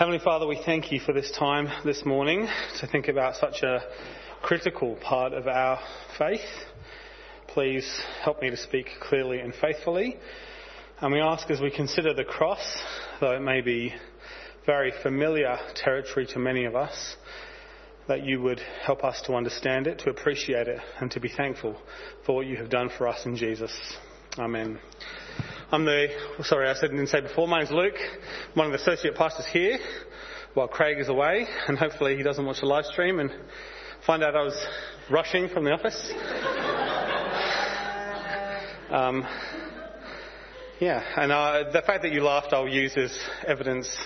Heavenly Father, we thank you for this time this morning to think about such a critical part of our faith. Please help me to speak clearly and faithfully. And we ask as we consider the cross, though it may be very familiar territory to many of us, that you would help us to understand it, to appreciate it, and to be thankful for what you have done for us in Jesus. Amen. I'm the, sorry, I said, didn't say before, my name's Luke. I'm one of the associate pastors here while Craig is away, and hopefully he doesn't watch the live stream and find out I was rushing from the office. um, yeah, and uh, the fact that you laughed I'll use as evidence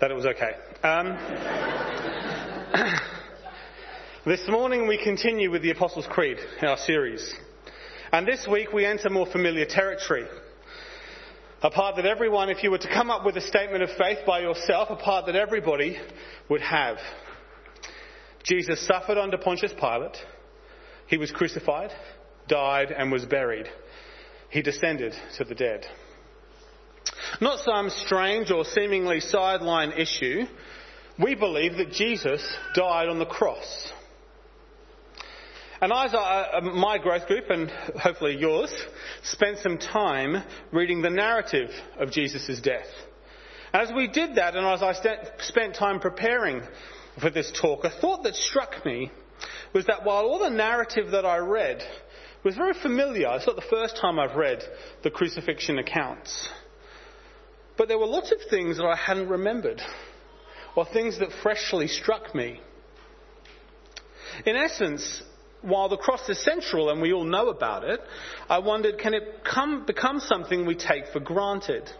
that it was okay. Um, this morning we continue with the Apostles' Creed in our series. And this week we enter more familiar territory. A part that everyone, if you were to come up with a statement of faith by yourself, a part that everybody would have. Jesus suffered under Pontius Pilate. He was crucified, died, and was buried. He descended to the dead. Not some strange or seemingly sideline issue. We believe that Jesus died on the cross. And I, uh, uh, my growth group, and hopefully yours, spent some time reading the narrative of Jesus' death. As we did that, and as I spent time preparing for this talk, a thought that struck me was that while all the narrative that I read was very familiar, it's not the first time I've read the crucifixion accounts, but there were lots of things that I hadn't remembered, or things that freshly struck me. In essence, while the cross is central and we all know about it, I wondered, can it come, become something we take for granted?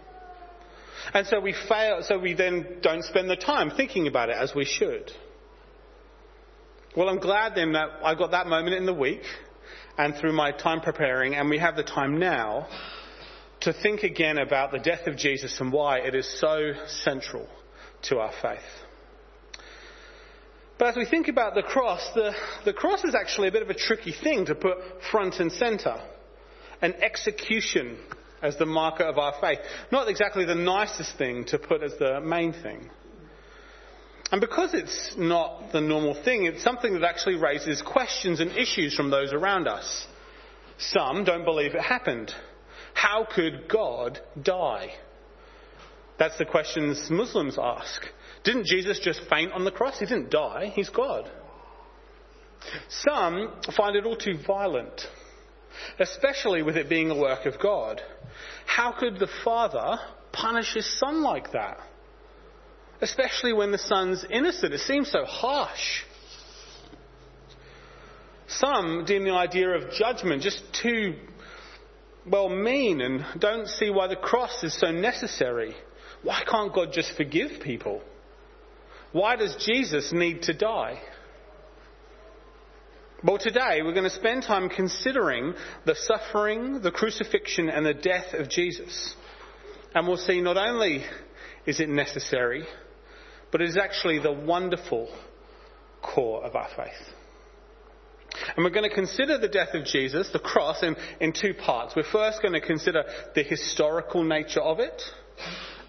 And so we fail, so we then don't spend the time thinking about it as we should. Well, I'm glad then that I got that moment in the week and through my time preparing, and we have the time now to think again about the death of Jesus and why it is so central to our faith. But as we think about the cross, the, the cross is actually a bit of a tricky thing to put front and centre. An execution as the marker of our faith. Not exactly the nicest thing to put as the main thing. And because it's not the normal thing, it's something that actually raises questions and issues from those around us. Some don't believe it happened. How could God die? That's the questions Muslims ask. Didn't Jesus just faint on the cross? He didn't die. He's God. Some find it all too violent, especially with it being a work of God. How could the Father punish his Son like that? Especially when the Son's innocent. It seems so harsh. Some deem the idea of judgment just too, well, mean and don't see why the cross is so necessary. Why can't God just forgive people? Why does Jesus need to die? Well, today we're going to spend time considering the suffering, the crucifixion, and the death of Jesus. And we'll see not only is it necessary, but it is actually the wonderful core of our faith. And we're going to consider the death of Jesus, the cross, in, in two parts. We're first going to consider the historical nature of it,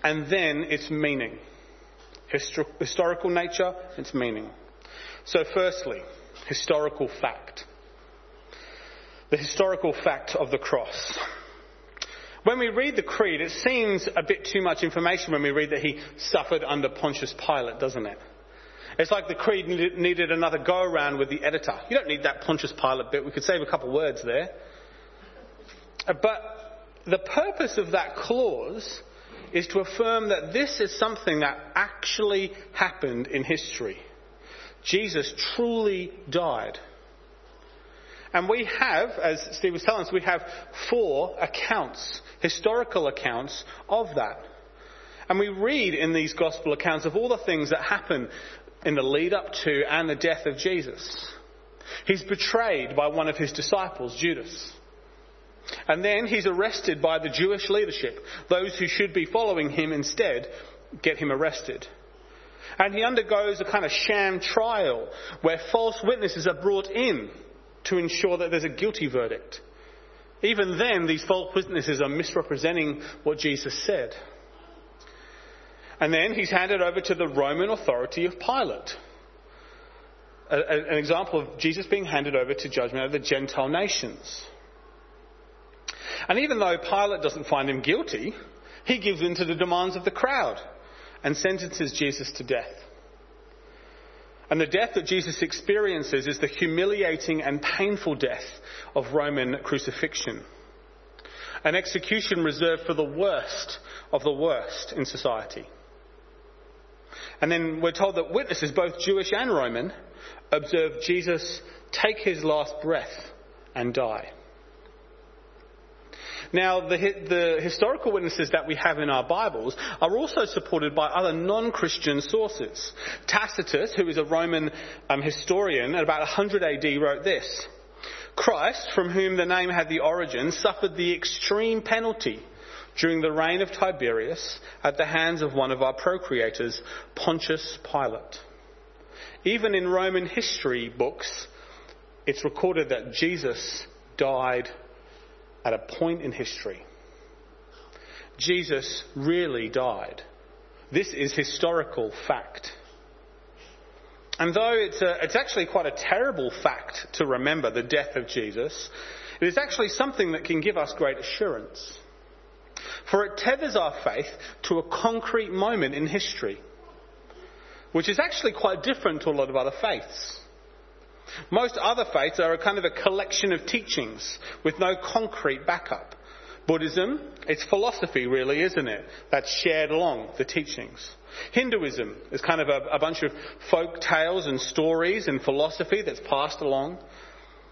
and then its meaning historical nature, its meaning. So, firstly, historical fact. The historical fact of the cross. When we read the creed, it seems a bit too much information when we read that he suffered under Pontius Pilate, doesn't it? It's like the creed needed another go around with the editor. You don't need that Pontius Pilate bit. We could save a couple words there. Uh, but the purpose of that clause is to affirm that this is something that actually happened in history. Jesus truly died. And we have, as Steve was telling us, we have four accounts, historical accounts of that. And we read in these gospel accounts of all the things that happen in the lead up to and the death of Jesus. He's betrayed by one of his disciples, Judas. And then he's arrested by the Jewish leadership. Those who should be following him instead get him arrested. And he undergoes a kind of sham trial where false witnesses are brought in to ensure that there's a guilty verdict. Even then, these false witnesses are misrepresenting what Jesus said. And then he's handed over to the Roman authority of Pilate. A, a, an example of Jesus being handed over to judgment of the Gentile nations. And even though Pilate doesn't find him guilty, he gives in to the demands of the crowd and sentences Jesus to death. And the death that Jesus experiences is the humiliating and painful death of Roman crucifixion. An execution reserved for the worst of the worst in society. And then we're told that witnesses, both Jewish and Roman, observed Jesus take his last breath and die. Now, the, the, historical witnesses that we have in our Bibles are also supported by other non-Christian sources. Tacitus, who is a Roman um, historian, at about 100 AD wrote this. Christ, from whom the name had the origin, suffered the extreme penalty during the reign of Tiberius at the hands of one of our procurators, Pontius Pilate. Even in Roman history books, it's recorded that Jesus died at a point in history. Jesus really died. This is historical fact. And though it's, a, it's actually quite a terrible fact to remember the death of Jesus, it is actually something that can give us great assurance. For it tethers our faith to a concrete moment in history, which is actually quite different to a lot of other faiths. Most other faiths are a kind of a collection of teachings with no concrete backup. Buddhism, it's philosophy really, isn't it? That's shared along the teachings. Hinduism is kind of a, a bunch of folk tales and stories and philosophy that's passed along.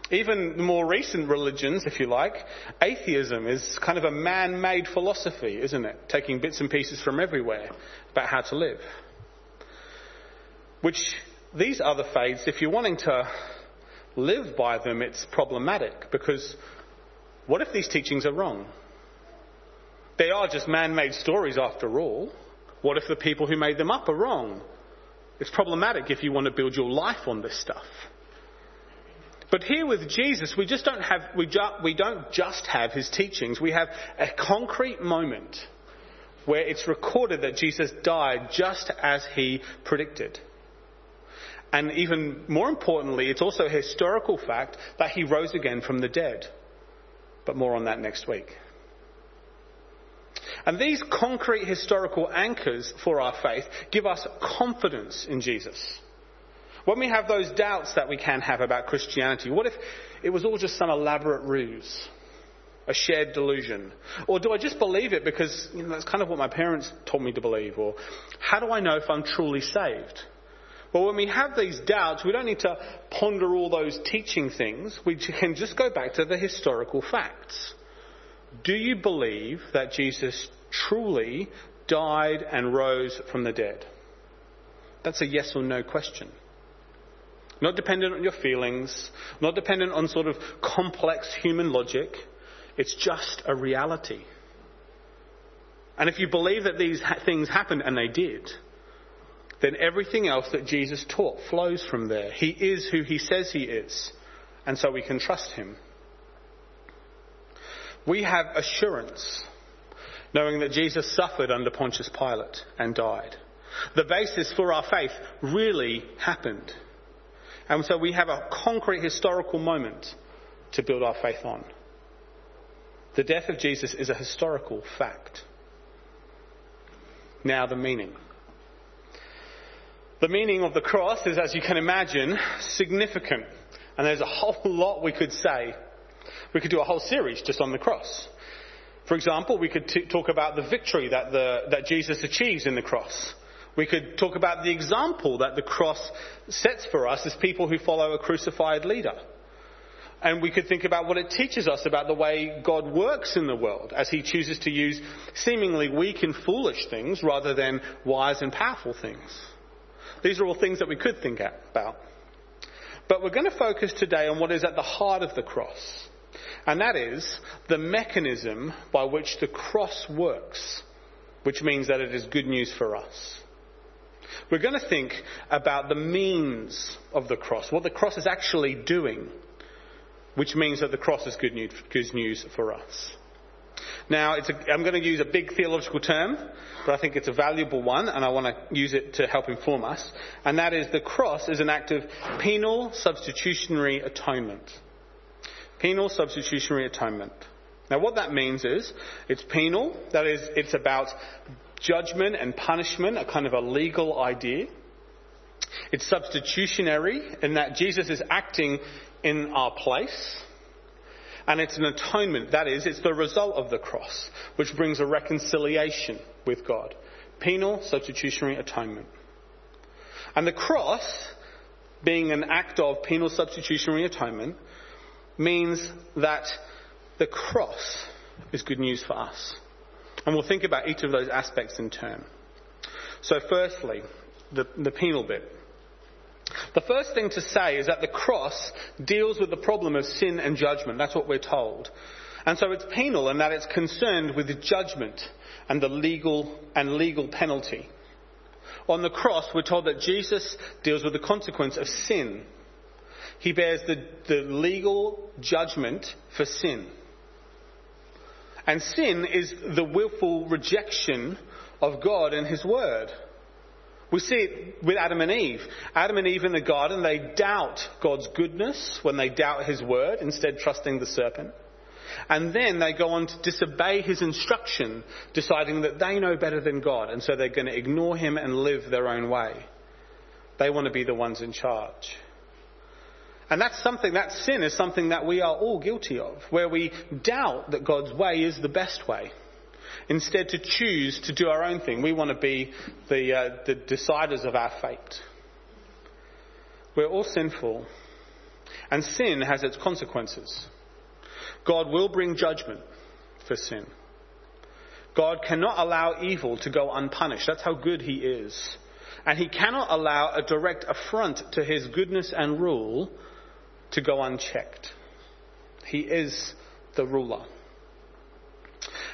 Even the more recent religions, if you like, atheism is kind of a man-made philosophy, isn't it? Taking bits and pieces from everywhere about how to live. Which these other faiths, if you're wanting to live by them, it's problematic because what if these teachings are wrong? They are just man-made stories after all. What if the people who made them up are wrong? It's problematic if you want to build your life on this stuff. But here with Jesus, we just don't have, we, ju- we don't just have his teachings. We have a concrete moment where it's recorded that Jesus died just as he predicted. And even more importantly, it's also a historical fact that he rose again from the dead. But more on that next week. And these concrete historical anchors for our faith give us confidence in Jesus. When we have those doubts that we can have about Christianity, what if it was all just some elaborate ruse? A shared delusion? Or do I just believe it because you know, that's kind of what my parents told me to believe? Or how do I know if I'm truly saved? Well, when we have these doubts, we don't need to ponder all those teaching things. We can just go back to the historical facts. Do you believe that Jesus truly died and rose from the dead? That's a yes or no question. Not dependent on your feelings, not dependent on sort of complex human logic. It's just a reality. And if you believe that these things happened, and they did, then everything else that Jesus taught flows from there. He is who he says he is, and so we can trust him. We have assurance, knowing that Jesus suffered under Pontius Pilate and died. The basis for our faith really happened. And so we have a concrete historical moment to build our faith on. The death of Jesus is a historical fact. Now, the meaning. The meaning of the cross is, as you can imagine, significant. And there's a whole lot we could say. We could do a whole series just on the cross. For example, we could t- talk about the victory that, the, that Jesus achieves in the cross. We could talk about the example that the cross sets for us as people who follow a crucified leader. And we could think about what it teaches us about the way God works in the world as he chooses to use seemingly weak and foolish things rather than wise and powerful things. These are all things that we could think about. But we're going to focus today on what is at the heart of the cross. And that is the mechanism by which the cross works, which means that it is good news for us. We're going to think about the means of the cross, what the cross is actually doing, which means that the cross is good news, for us. Now, I'm going to use a big theological term, but I think it's a valuable one, and I want to use it to help inform us. And that is the cross is an act of penal substitutionary atonement. Penal substitutionary atonement. Now, what that means is it's penal, that is, it's about judgment and punishment, a kind of a legal idea. It's substitutionary in that Jesus is acting in our place. And it's an atonement. That is, it's the result of the cross, which brings a reconciliation with God. Penal substitutionary atonement. And the cross, being an act of penal substitutionary atonement, means that the cross is good news for us. And we'll think about each of those aspects in turn. So, firstly, the, the penal bit. The first thing to say is that the cross deals with the problem of sin and judgment. That's what we're told. And so it's penal in that it's concerned with judgment and the legal and legal penalty. On the cross, we're told that Jesus deals with the consequence of sin. He bears the, the legal judgment for sin. And sin is the willful rejection of God and His Word. We see it with Adam and Eve. Adam and Eve in the garden, they doubt God's goodness when they doubt His word, instead trusting the serpent. And then they go on to disobey His instruction, deciding that they know better than God, and so they're going to ignore Him and live their own way. They want to be the ones in charge. And that's something, that sin is something that we are all guilty of, where we doubt that God's way is the best way. Instead, to choose to do our own thing. We want to be the, uh, the deciders of our fate. We're all sinful, and sin has its consequences. God will bring judgment for sin. God cannot allow evil to go unpunished. That's how good He is. And He cannot allow a direct affront to His goodness and rule to go unchecked. He is the ruler.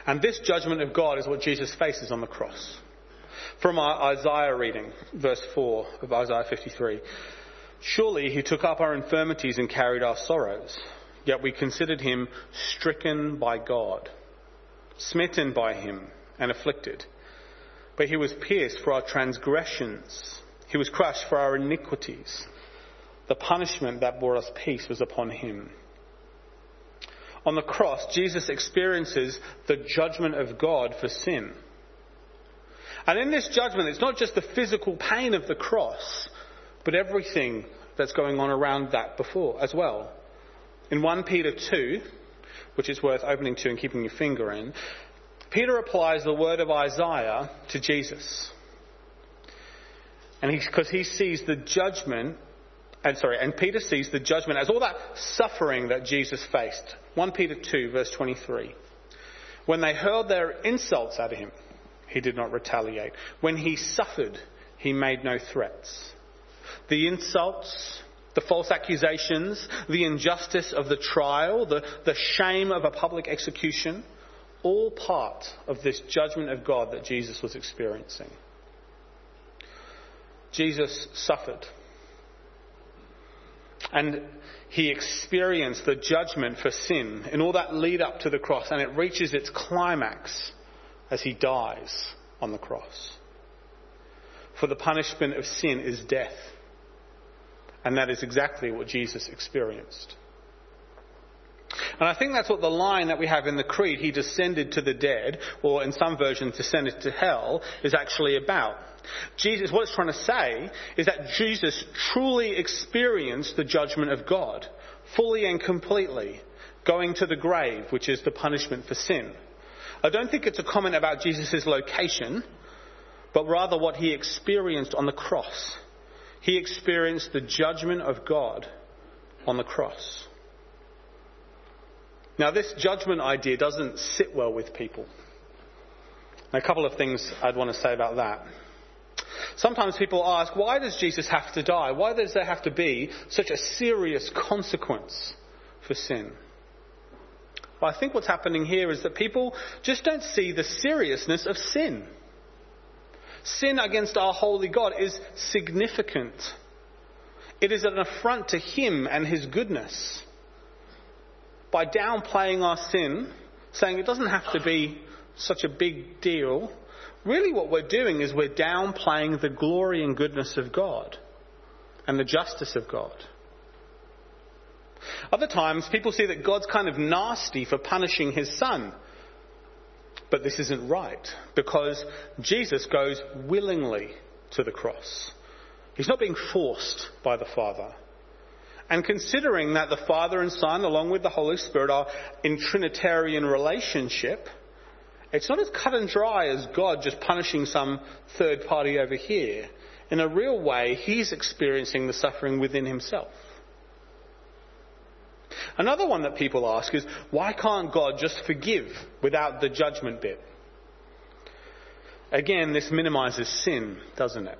And this judgment of God is what Jesus faces on the cross. From our Isaiah reading, verse 4 of Isaiah 53. Surely he took up our infirmities and carried our sorrows, yet we considered him stricken by God, smitten by him, and afflicted. But he was pierced for our transgressions, he was crushed for our iniquities. The punishment that brought us peace was upon him on the cross, Jesus experiences the judgment of God for sin. And in this judgment, it's not just the physical pain of the cross, but everything that's going on around that before as well. In 1 Peter 2, which is worth opening to and keeping your finger in, Peter applies the word of Isaiah to Jesus. And because he, he sees the judgment and sorry, and Peter sees the judgment as all that suffering that Jesus faced. 1 Peter 2 verse 23. When they hurled their insults at him, he did not retaliate. When he suffered, he made no threats. The insults, the false accusations, the injustice of the trial, the, the shame of a public execution, all part of this judgment of God that Jesus was experiencing. Jesus suffered and he experienced the judgment for sin in all that lead up to the cross, and it reaches its climax as he dies on the cross. For the punishment of sin is death. And that is exactly what Jesus experienced. And I think that's what the line that we have in the Creed, he descended to the dead, or in some versions, descended to hell, is actually about. Jesus, what it's trying to say is that Jesus truly experienced the judgment of God, fully and completely, going to the grave, which is the punishment for sin. I don't think it's a comment about Jesus' location, but rather what he experienced on the cross. He experienced the judgment of God on the cross. Now, this judgment idea doesn't sit well with people. A couple of things I'd want to say about that. Sometimes people ask, why does Jesus have to die? Why does there have to be such a serious consequence for sin? Well, I think what's happening here is that people just don't see the seriousness of sin. Sin against our holy God is significant. It is an affront to Him and His goodness. By downplaying our sin, saying it doesn't have to be such a big deal. Really, what we're doing is we're downplaying the glory and goodness of God and the justice of God. Other times, people see that God's kind of nasty for punishing his son. But this isn't right because Jesus goes willingly to the cross. He's not being forced by the Father. And considering that the Father and Son, along with the Holy Spirit, are in Trinitarian relationship, it's not as cut and dry as God just punishing some third party over here. In a real way, He's experiencing the suffering within Himself. Another one that people ask is, why can't God just forgive without the judgment bit? Again, this minimizes sin, doesn't it?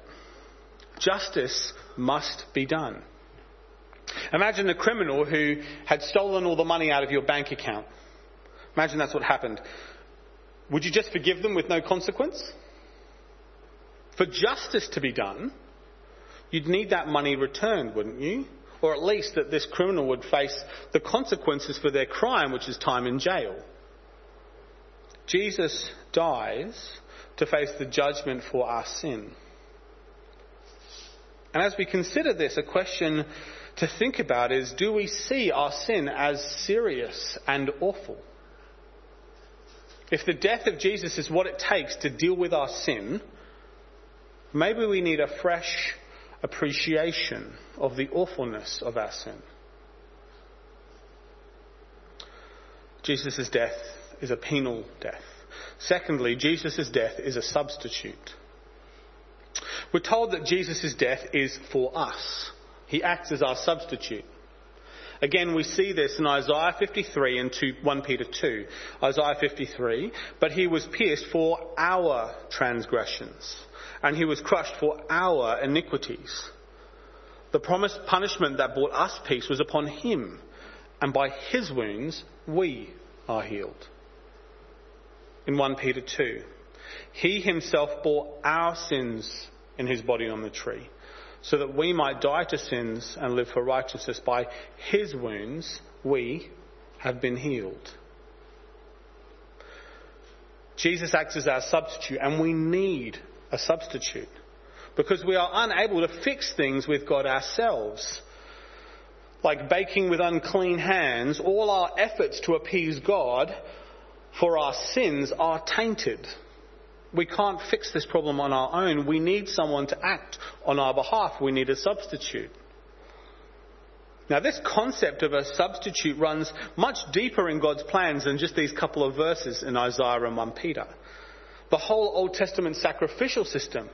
Justice must be done. Imagine the criminal who had stolen all the money out of your bank account. Imagine that's what happened. Would you just forgive them with no consequence? For justice to be done, you'd need that money returned, wouldn't you? Or at least that this criminal would face the consequences for their crime, which is time in jail. Jesus dies to face the judgment for our sin. And as we consider this, a question to think about is do we see our sin as serious and awful? If the death of Jesus is what it takes to deal with our sin, maybe we need a fresh appreciation of the awfulness of our sin. Jesus' death is a penal death. Secondly, Jesus' death is a substitute. We're told that Jesus' death is for us. He acts as our substitute. Again, we see this in Isaiah 53 and 2, 1 Peter 2. Isaiah 53, but he was pierced for our transgressions, and he was crushed for our iniquities. The promised punishment that brought us peace was upon him, and by his wounds we are healed. In 1 Peter 2, he himself bore our sins in his body on the tree, so that we might die to sins and live for righteousness. By his wounds we have been healed. Jesus acts as our substitute, and we need a substitute because we are unable to fix things with God ourselves. Like baking with unclean hands, all our efforts to appease God for our sins are tainted. We can't fix this problem on our own. We need someone to act on our behalf. We need a substitute. Now, this concept of a substitute runs much deeper in God's plans than just these couple of verses in Isaiah and 1 Peter. The whole Old Testament sacrificial system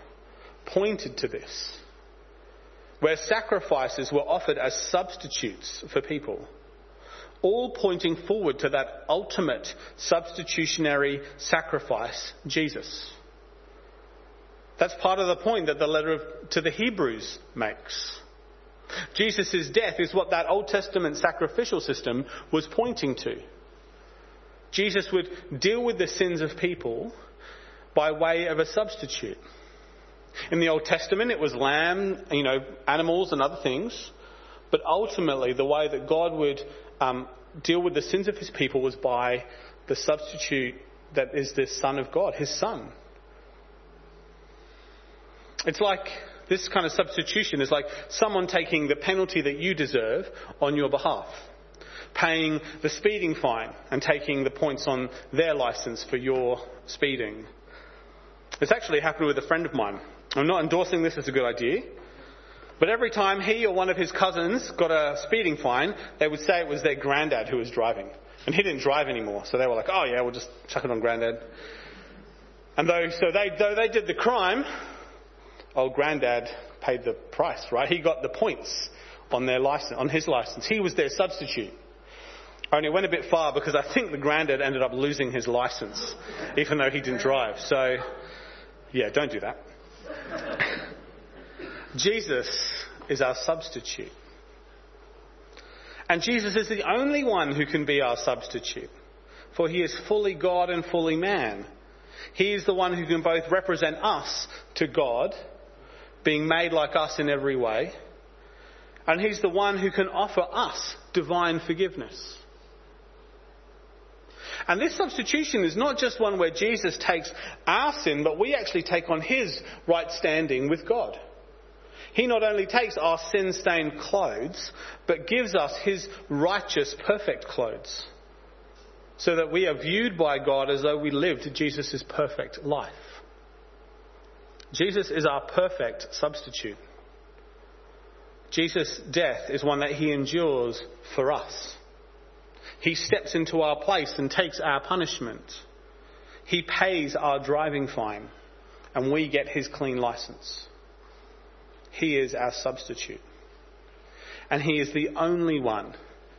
pointed to this, where sacrifices were offered as substitutes for people, all pointing forward to that ultimate substitutionary sacrifice, Jesus. That's part of the point that the letter of, to the Hebrews makes. Jesus' death is what that Old Testament sacrificial system was pointing to. Jesus would deal with the sins of people by way of a substitute. In the Old Testament, it was lamb, you know, animals and other things. But ultimately, the way that God would um, deal with the sins of his people was by the substitute that is the Son of God, his Son. It's like this kind of substitution is like someone taking the penalty that you deserve on your behalf, paying the speeding fine and taking the points on their license for your speeding. It's actually happened with a friend of mine. I'm not endorsing this as a good idea. But every time he or one of his cousins got a speeding fine, they would say it was their granddad who was driving. And he didn't drive anymore. So they were like, oh yeah, we'll just chuck it on granddad. And though, so they, though they did the crime, old granddad paid the price, right? He got the points on their license, on his license. He was their substitute. Only went a bit far because I think the granddad ended up losing his license, even though he didn't drive. So, yeah, don't do that. Jesus is our substitute. And Jesus is the only one who can be our substitute, for he is fully God and fully man. He is the one who can both represent us to God, being made like us in every way, and he's the one who can offer us divine forgiveness. And this substitution is not just one where Jesus takes our sin, but we actually take on his right standing with God. He not only takes our sin stained clothes, but gives us his righteous, perfect clothes. So that we are viewed by God as though we lived Jesus' perfect life. Jesus is our perfect substitute. Jesus' death is one that he endures for us. He steps into our place and takes our punishment. He pays our driving fine, and we get his clean license. He is our substitute. And he is the only one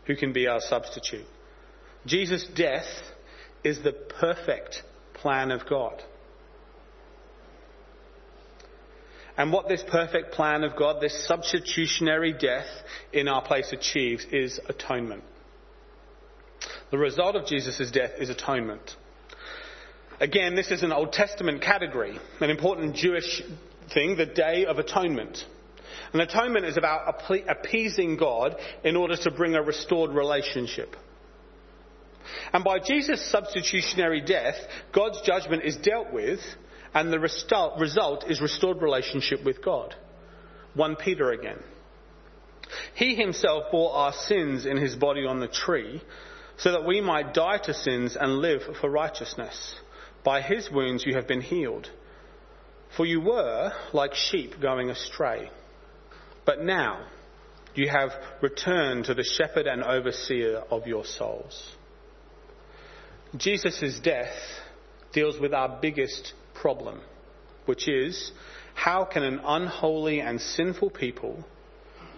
who can be our substitute. Jesus' death is the perfect plan of God. And what this perfect plan of God, this substitutionary death in our place achieves is atonement. The result of Jesus' death is atonement. Again, this is an Old Testament category, an important Jewish thing, the Day of Atonement. And atonement is about appeasing God in order to bring a restored relationship. And by Jesus' substitutionary death, God's judgment is dealt with and the result is restored relationship with God. 1 Peter again. He himself bore our sins in his body on the tree, so that we might die to sins and live for righteousness. By his wounds you have been healed. For you were like sheep going astray. But now you have returned to the shepherd and overseer of your souls. Jesus' death deals with our biggest problem, which is how can an unholy and sinful people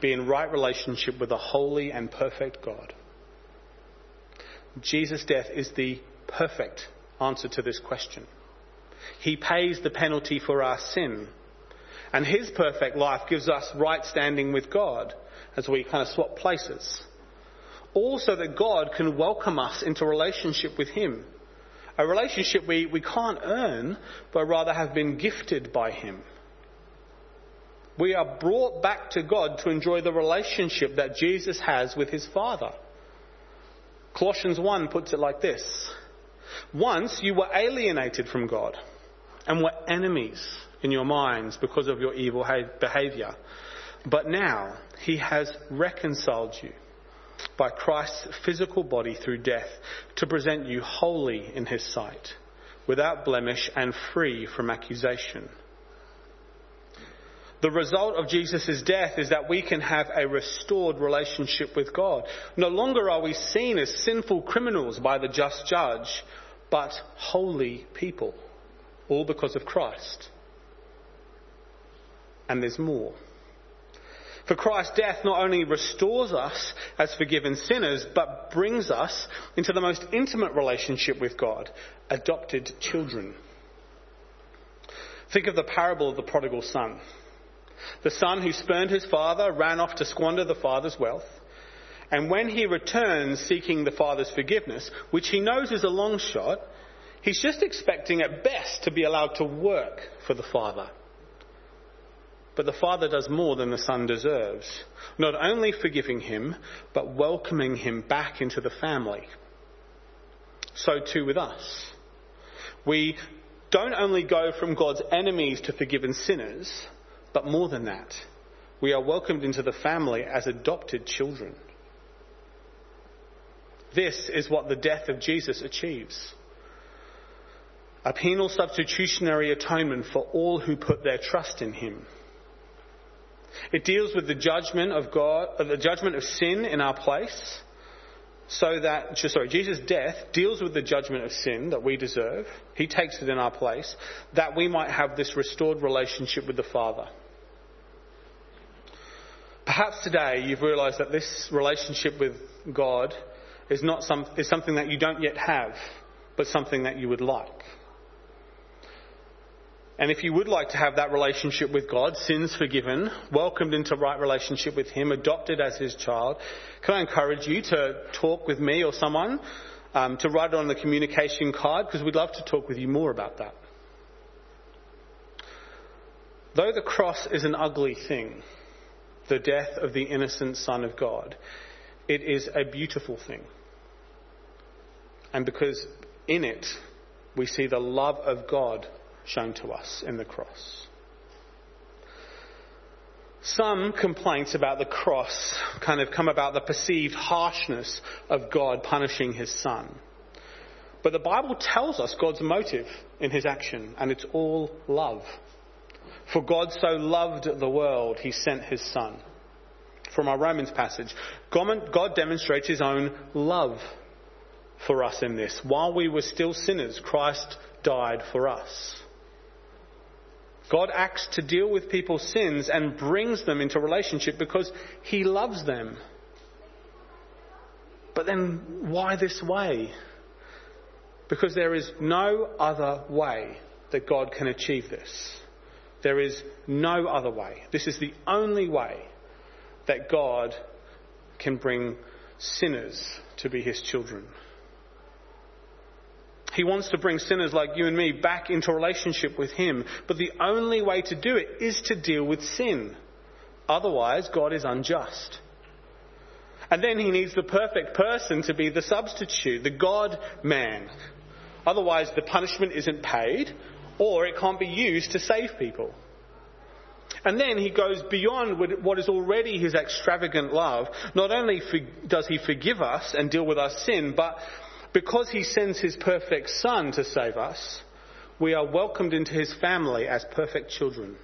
be in right relationship with a holy and perfect God? Jesus' death is the perfect answer to this question. He pays the penalty for our sin. And his perfect life gives us right standing with God as we kind of swap places. Also that God can welcome us into relationship with him a relationship we, we can't earn, but rather have been gifted by Him. We are brought back to God to enjoy the relationship that Jesus has with His Father. Colossians 1 puts it like this Once you were alienated from God and were enemies in your minds because of your evil behavior, but now He has reconciled you by Christ's physical body through death to present you holy in his sight, without blemish and free from accusation. The result of Jesus' death is that we can have a restored relationship with God. No longer are we seen as sinful criminals by the just judge, but holy people, all because of Christ. And there's more. For Christ's death not only restores us as forgiven sinners, but brings us into the most intimate relationship with God, adopted children. Think of the parable of the prodigal son. The son who spurned his father ran off to squander the father's wealth. And when he returns seeking the father's forgiveness, which he knows is a long shot, he's just expecting at best to be allowed to work for the father. But the Father does more than the Son deserves, not only forgiving him, but welcoming him back into the family. So too with us. We don't only go from God's enemies to forgiven sinners, but more than that, we are welcomed into the family as adopted children. This is what the death of Jesus achieves. A penal substitutionary atonement for all who put their trust in him. It deals with the judgment of God, uh, the judgment of sin in our place, so that, sorry, Jesus' death deals with the judgment of sin that we deserve. He takes it in our place, that we might have this restored relationship with the Father. Perhaps today you've realized that this relationship with God is not some, is something that you don't yet have, but something that you would like. And if you would like to have that relationship with God, sins forgiven, welcomed into right relationship with Him, adopted as His child, can I encourage you to talk with me or someone, um, to write it on the communication card, because we'd love to talk with you more about that. Though the cross is an ugly thing, the death of the innocent Son of God, it is a beautiful thing. and because in it we see the love of God shown to us in the cross. Some complaints about the cross kind of come about the perceived harshness of God punishing his son. But the Bible tells us God's motive in his action, and it's all love. For God so loved the world, he sent his son. From our Romans passage, God demonstrates his own love for us in this. While we were still sinners, Christ died for us. God acts to deal with people's sins and brings them into relationship because He loves them. But then why this way? Because there is no other way that God can achieve this. There is no other way. This is the only way that God can bring sinners to be His children. He wants to bring sinners like you and me back into relationship with Him. But the only way to do it is to deal with sin. Otherwise, God is unjust. And then He needs the perfect person to be the substitute, the God man. Otherwise, the punishment isn't paid or it can't be used to save people. And then he goes beyond what is already his extravagant love. Not only does he forgive us and deal with our sin, but because he sends his perfect son to save us, we are welcomed into his family as perfect children.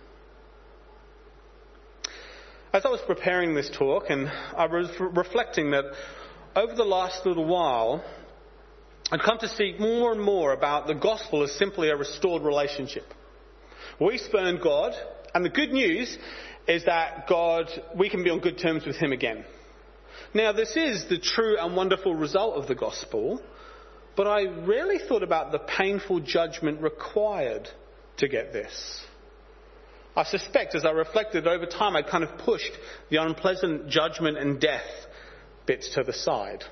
As I was preparing this talk, and I was reflecting that over the last little while, I'd come to see more and more about the gospel as simply a restored relationship. We spurned God, and the good news is that God, we can be on good terms with Him again. Now, this is the true and wonderful result of the gospel, but I rarely thought about the painful judgment required to get this. I suspect as I reflected over time, I kind of pushed the unpleasant judgment and death bits to the side.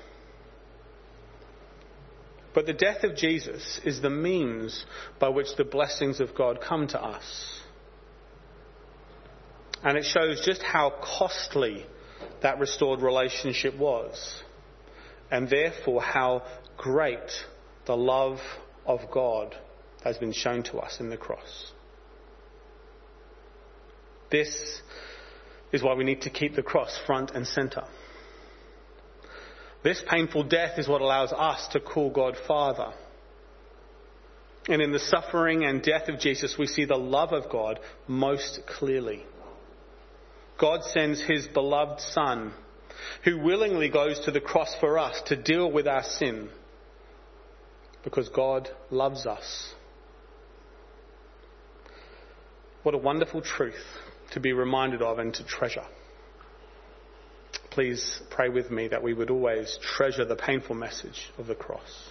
But the death of Jesus is the means by which the blessings of God come to us. And it shows just how costly that restored relationship was. And therefore how great the love of God has been shown to us in the cross. This is why we need to keep the cross front and center. This painful death is what allows us to call God Father. And in the suffering and death of Jesus, we see the love of God most clearly. God sends his beloved Son, who willingly goes to the cross for us to deal with our sin because God loves us. What a wonderful truth to be reminded of and to treasure. Please pray with me that we would always treasure the painful message of the cross.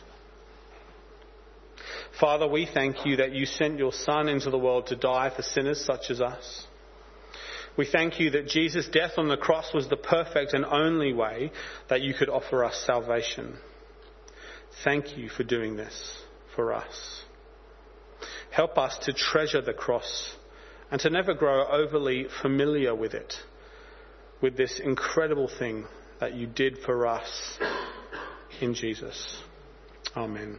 Father, we thank you that you sent your Son into the world to die for sinners such as us. We thank you that Jesus' death on the cross was the perfect and only way that you could offer us salvation. Thank you for doing this for us. Help us to treasure the cross and to never grow overly familiar with it, with this incredible thing that you did for us in Jesus. Amen.